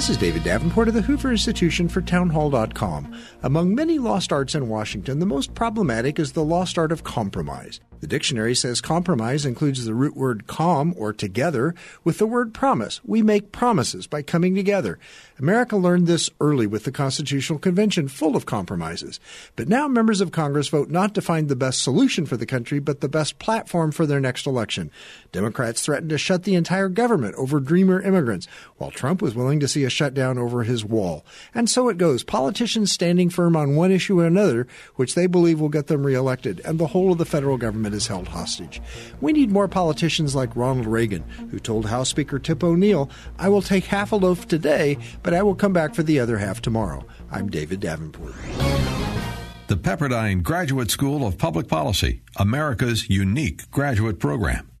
This is David Davenport of the Hoover Institution for Townhall.com. Among many lost arts in Washington, the most problematic is the lost art of compromise. The dictionary says compromise includes the root word com or together with the word promise. We make promises by coming together. America learned this early with the Constitutional Convention full of compromises. But now members of Congress vote not to find the best solution for the country, but the best platform for their next election. Democrats threatened to shut the entire government over dreamer immigrants, while Trump was willing to see a shutdown over his wall. And so it goes. Politicians standing firm on one issue or another, which they believe will get them reelected, and the whole of the federal government is held hostage. We need more politicians like Ronald Reagan, who told House Speaker Tip O'Neill, I will take half a loaf today, but I will come back for the other half tomorrow. I'm David Davenport. The Pepperdine Graduate School of Public Policy, America's unique graduate program.